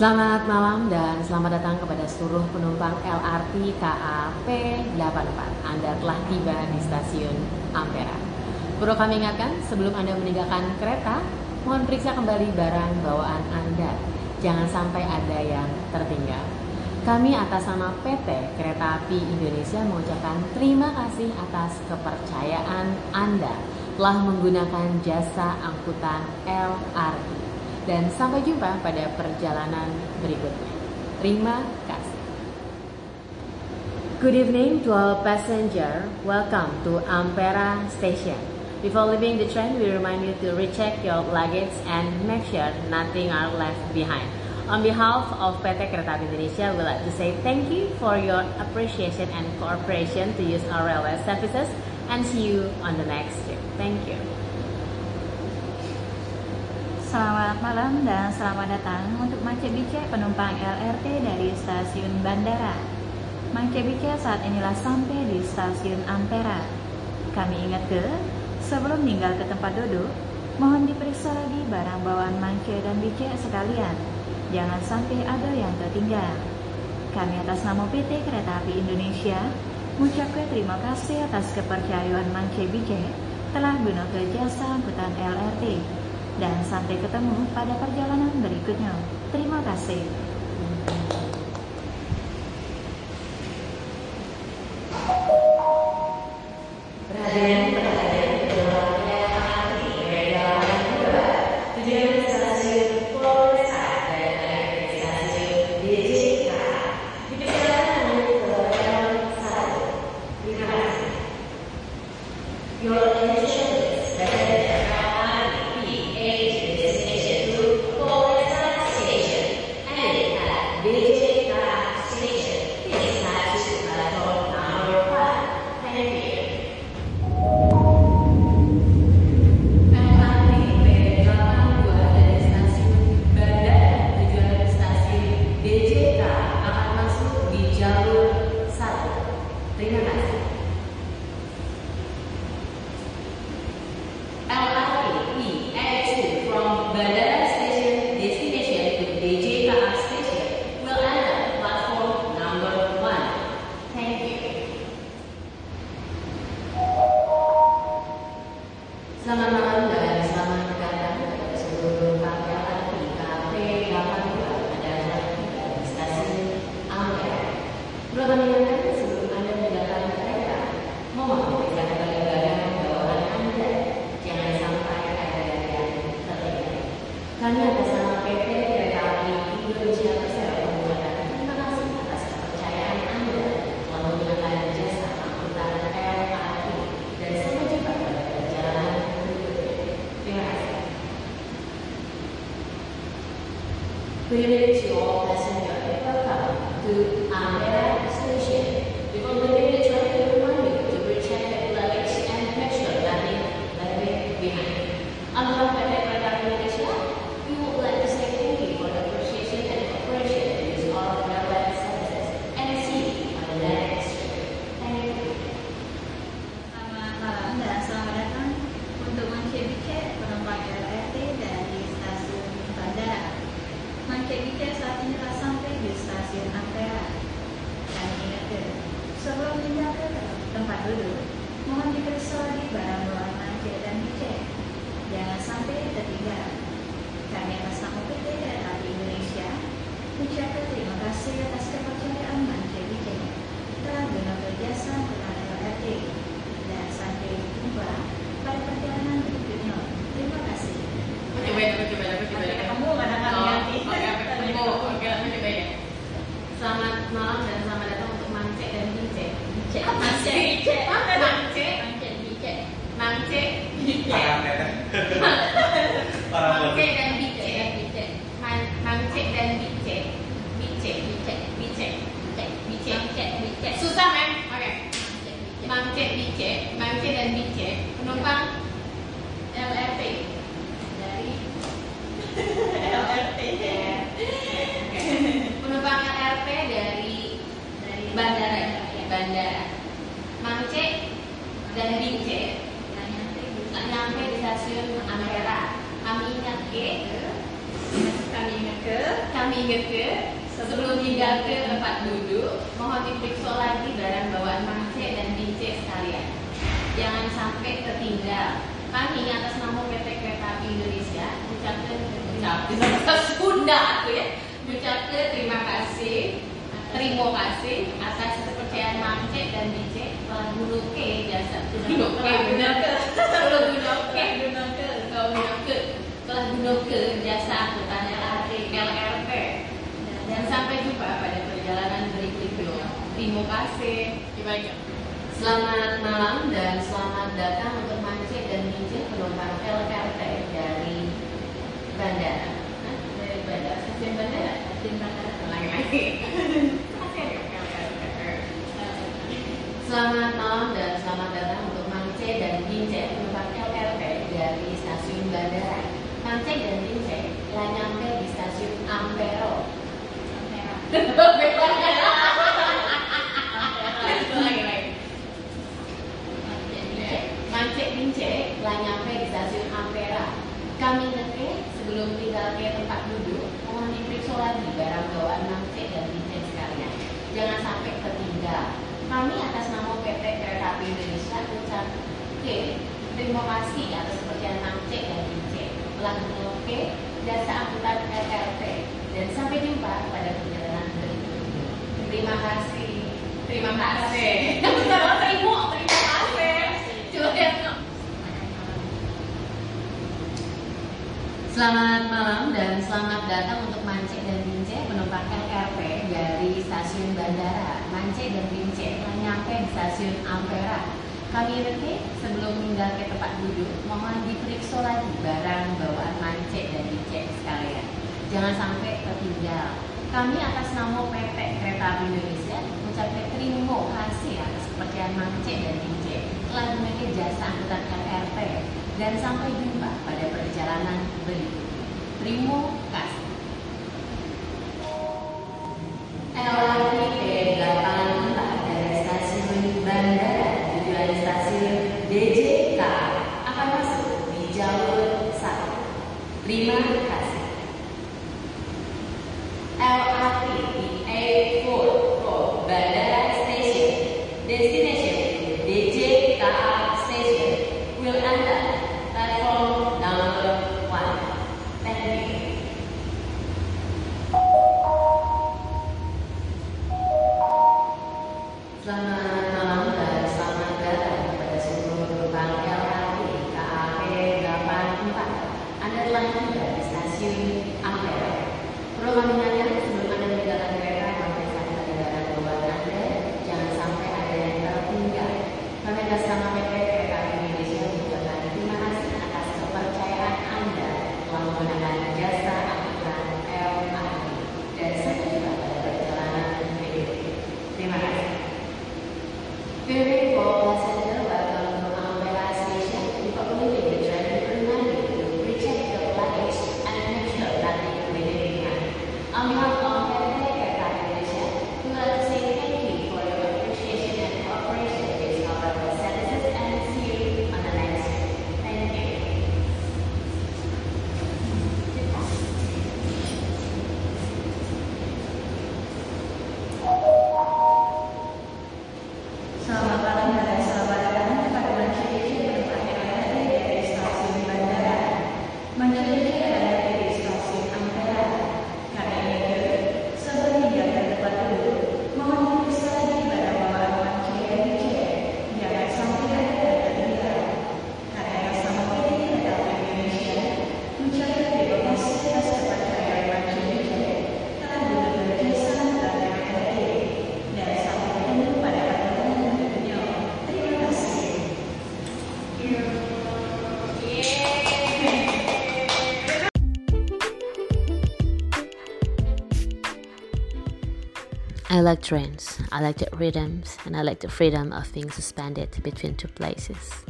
Selamat malam dan selamat datang kepada seluruh penumpang LRT KAP 84. Anda telah tiba di stasiun Ampera. Perlu kami ingatkan, sebelum Anda meninggalkan kereta, mohon periksa kembali barang bawaan Anda. Jangan sampai ada yang tertinggal. Kami atas nama PT Kereta Api Indonesia mengucapkan terima kasih atas kepercayaan Anda telah menggunakan jasa angkutan LRT dan sampai jumpa pada perjalanan berikutnya. Terima kasih. Good evening to all passenger. Welcome to Ampera Station. Before leaving the train, we remind you to recheck your luggage and make sure nothing are left behind. On behalf of PT Kereta Api Indonesia, we'd like to say thank you for your appreciation and cooperation to use our railway services and see you on the next trip. Thank you. Selamat malam dan selamat datang untuk Mance Bice penumpang LRT dari stasiun Bandara. Mance Bice saat inilah sampai di stasiun Ampera. Kami ingat ke, sebelum tinggal ke tempat duduk, mohon diperiksa lagi barang bawaan Mance dan Bice sekalian. Jangan sampai ada yang tertinggal. Kami atas nama PT Kereta Api Indonesia mengucapkan terima kasih atas kepercayaan Mance Bice telah ke jasa angkutan LRT dan sampai ketemu pada perjalanan berikutnya. Terima kasih. Privilege to all passengers. Welcome to Amera Station. Before leaving the train, we remind you to recheck your luggage and make sure nothing left behind. On behalf of PT Kereta Api Indonesia, we would like to say thank you for the appreciation and cooperation to use our railway services and see you on the next trip. Thank you. Selamat malam dan selamat datang untuk Mance Bice penumpang LRT dari stasiun Bandara. Mance Bice saat ini telah sampai di stasiun Ampera. Kami ingatkan, sebelum pindah ke tempat duduk, mohon diperiksa lagi barang bawaan Mance dan Bice. Jangan sampai tertinggal. Kami atas nama PT Kereta Api Indonesia mengucapkan terima kasih atas kepercayaan Mance Bice telah guna berjasa kepada LRT dan sampai jumpa pada perjalanan berikutnya. Terima kasih. Aku coba, aku coba, aku coba. Kamu mana kali Oh, ganti? Oke, oke, aku oke, aku coba ya. Selamat malam dan selamat datang untuk Mance dan Bince. Cek, Mance, cek, Mance, Mance, Bice. Mance, Bince. Orang Mance bodoh. dan Bince. Bice. Man- Mance dan Bince. Bince, Bice. Bince, Bince. Bice, Bice. Susah, Mem. Oke. Bice. Mance, Bince, Mance dan Bince. Penumpang LRT dari LRT. penumpang LRT dari Dari bandara Ya. bandara Mance dan Bince Dan nyampe di stasiun Ampera kami ingat ke kami ingat ke kami ingatkan sebelum tinggal ke tempat duduk, mohon diperiksa lagi barang bawaan Mangce dan Bince sekalian. Jangan sampai tertinggal. Kami atas nama PT Kereta Api Indonesia ucapkan ucapkan Sunda aku ya. Ucapkan terima kasih terima kasih atas kepercayaan Mangce dan Bince telah gunuke jasa gunuke benar telah gunuke gunuke kau gunuke telah gunuke jasa angkutan LRT LRT dan sampai jumpa pada perjalanan berikutnya. Terima kasih. Selamat malam dan selamat datang untuk Mince penumpang LRT dari bandara. Hah? Dari bandara, stasiun bandara, stasiun bandara. Lagi lagi. Selamat malam dan selamat datang untuk Mance dan Mince penumpang LRT dari stasiun bandara. Mance dan Mince telah nyampe di stasiun Ampero Mancek Bince telah nyampe di stasiun Ampera. Kami neke sebelum tinggal ke tempat duduk, mohon diperiksa lagi barang bawaan Mancek dan Bince sekalian. Jangan sampai tertinggal. Kami atas nama PT Kereta Api Indonesia ucap Oke, terima kasih atas kepercayaan Mancek dan Bince telah mengoke jasa angkutan LRT dan sampai jumpa pada perjalanan berikutnya. Terima kasih. Selamat malam dan selamat datang untuk Mance dan Bince penumpang LRT dari stasiun bandara. Mance dan Bince telah nyampe di stasiun Ampera. Kami reke sebelum meninggal ke tempat duduk, mohon diperiksa lagi barang bawaan Mance dan Bince sekalian. Jangan sampai tertinggal. Kami atas nama PT Kereta Api Indonesia mengucapkan terima kepercayaan Mance dan Bince telah memiliki jasa angkutan LRT dan sampai jumpa pada perjalanan berikutnya. Terima kasih. LRT P84 dari stasiun Bandara tujuan stasiun DJK akan masuk di jalur 1. Terima kasih. I like trains, I like the rhythms, and I like the freedom of being suspended between two places.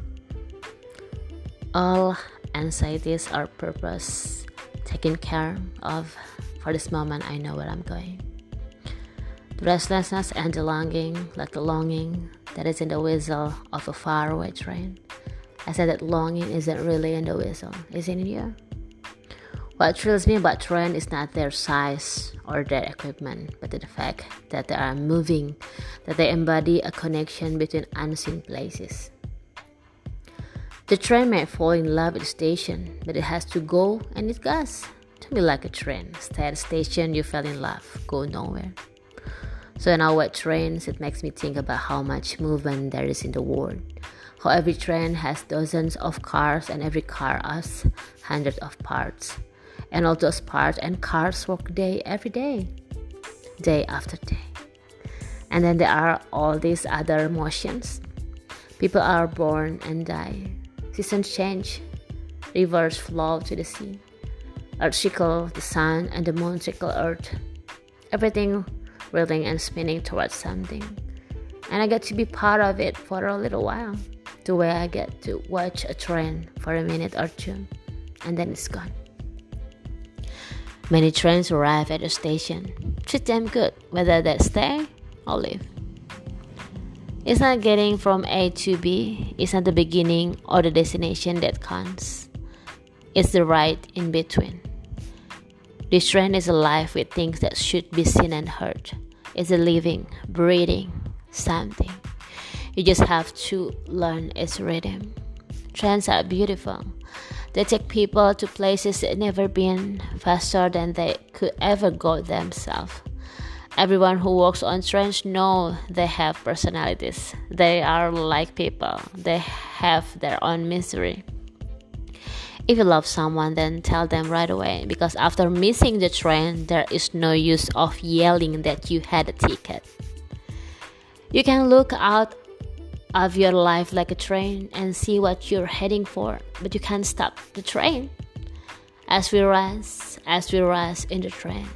All anxieties are purpose taken care of. For this moment, I know where I'm going. The restlessness and the longing, like the longing that is in the whistle of a faraway train. I said that longing isn't really in the whistle, is it in you? What thrills me about train is not their size or their equipment, but the fact that they are moving, that they embody a connection between unseen places. The train may fall in love with the station, but it has to go and it goes. To be like a train. Stay at a station, you fell in love, go nowhere. So now with trains, it makes me think about how much movement there is in the world. How every train has dozens of cars and every car has hundreds of parts. And all those parts and cars work day every day, day after day. And then there are all these other motions. People are born and die. Seasons change. Rivers flow to the sea. Earth trickle the sun and the moon trickle earth. Everything whirling and spinning towards something. And I get to be part of it for a little while. To where I get to watch a train for a minute or two. And then it's gone. Many trains arrive at the station. Treat them good, whether they stay or leave. It's not getting from A to B, it's not the beginning or the destination that counts. It's the right in between. This train is alive with things that should be seen and heard. It's a living, breathing something. You just have to learn its rhythm. Trains are beautiful. They take people to places they've never been faster than they could ever go themselves. Everyone who walks on trains know they have personalities. They are like people. They have their own misery. If you love someone, then tell them right away because after missing the train, there is no use of yelling that you had a ticket. You can look out of your life like a train and see what you're heading for, but you can't stop the train. As we rise, as we rise in the train,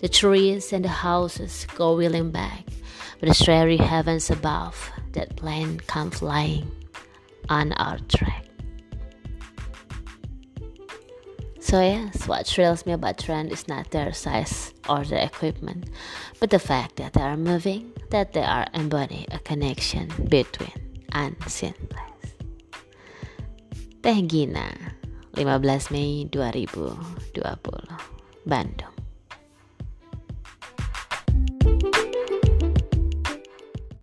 the trees and the houses go wheeling back, but the starry heavens above, that plane come flying on our track. So yes, what thrills me about train is not their size or their equipment, but the fact that they are moving, that they are embodying a connection between unseen place. Teh Gina, 15 Mei 2020, Bandung.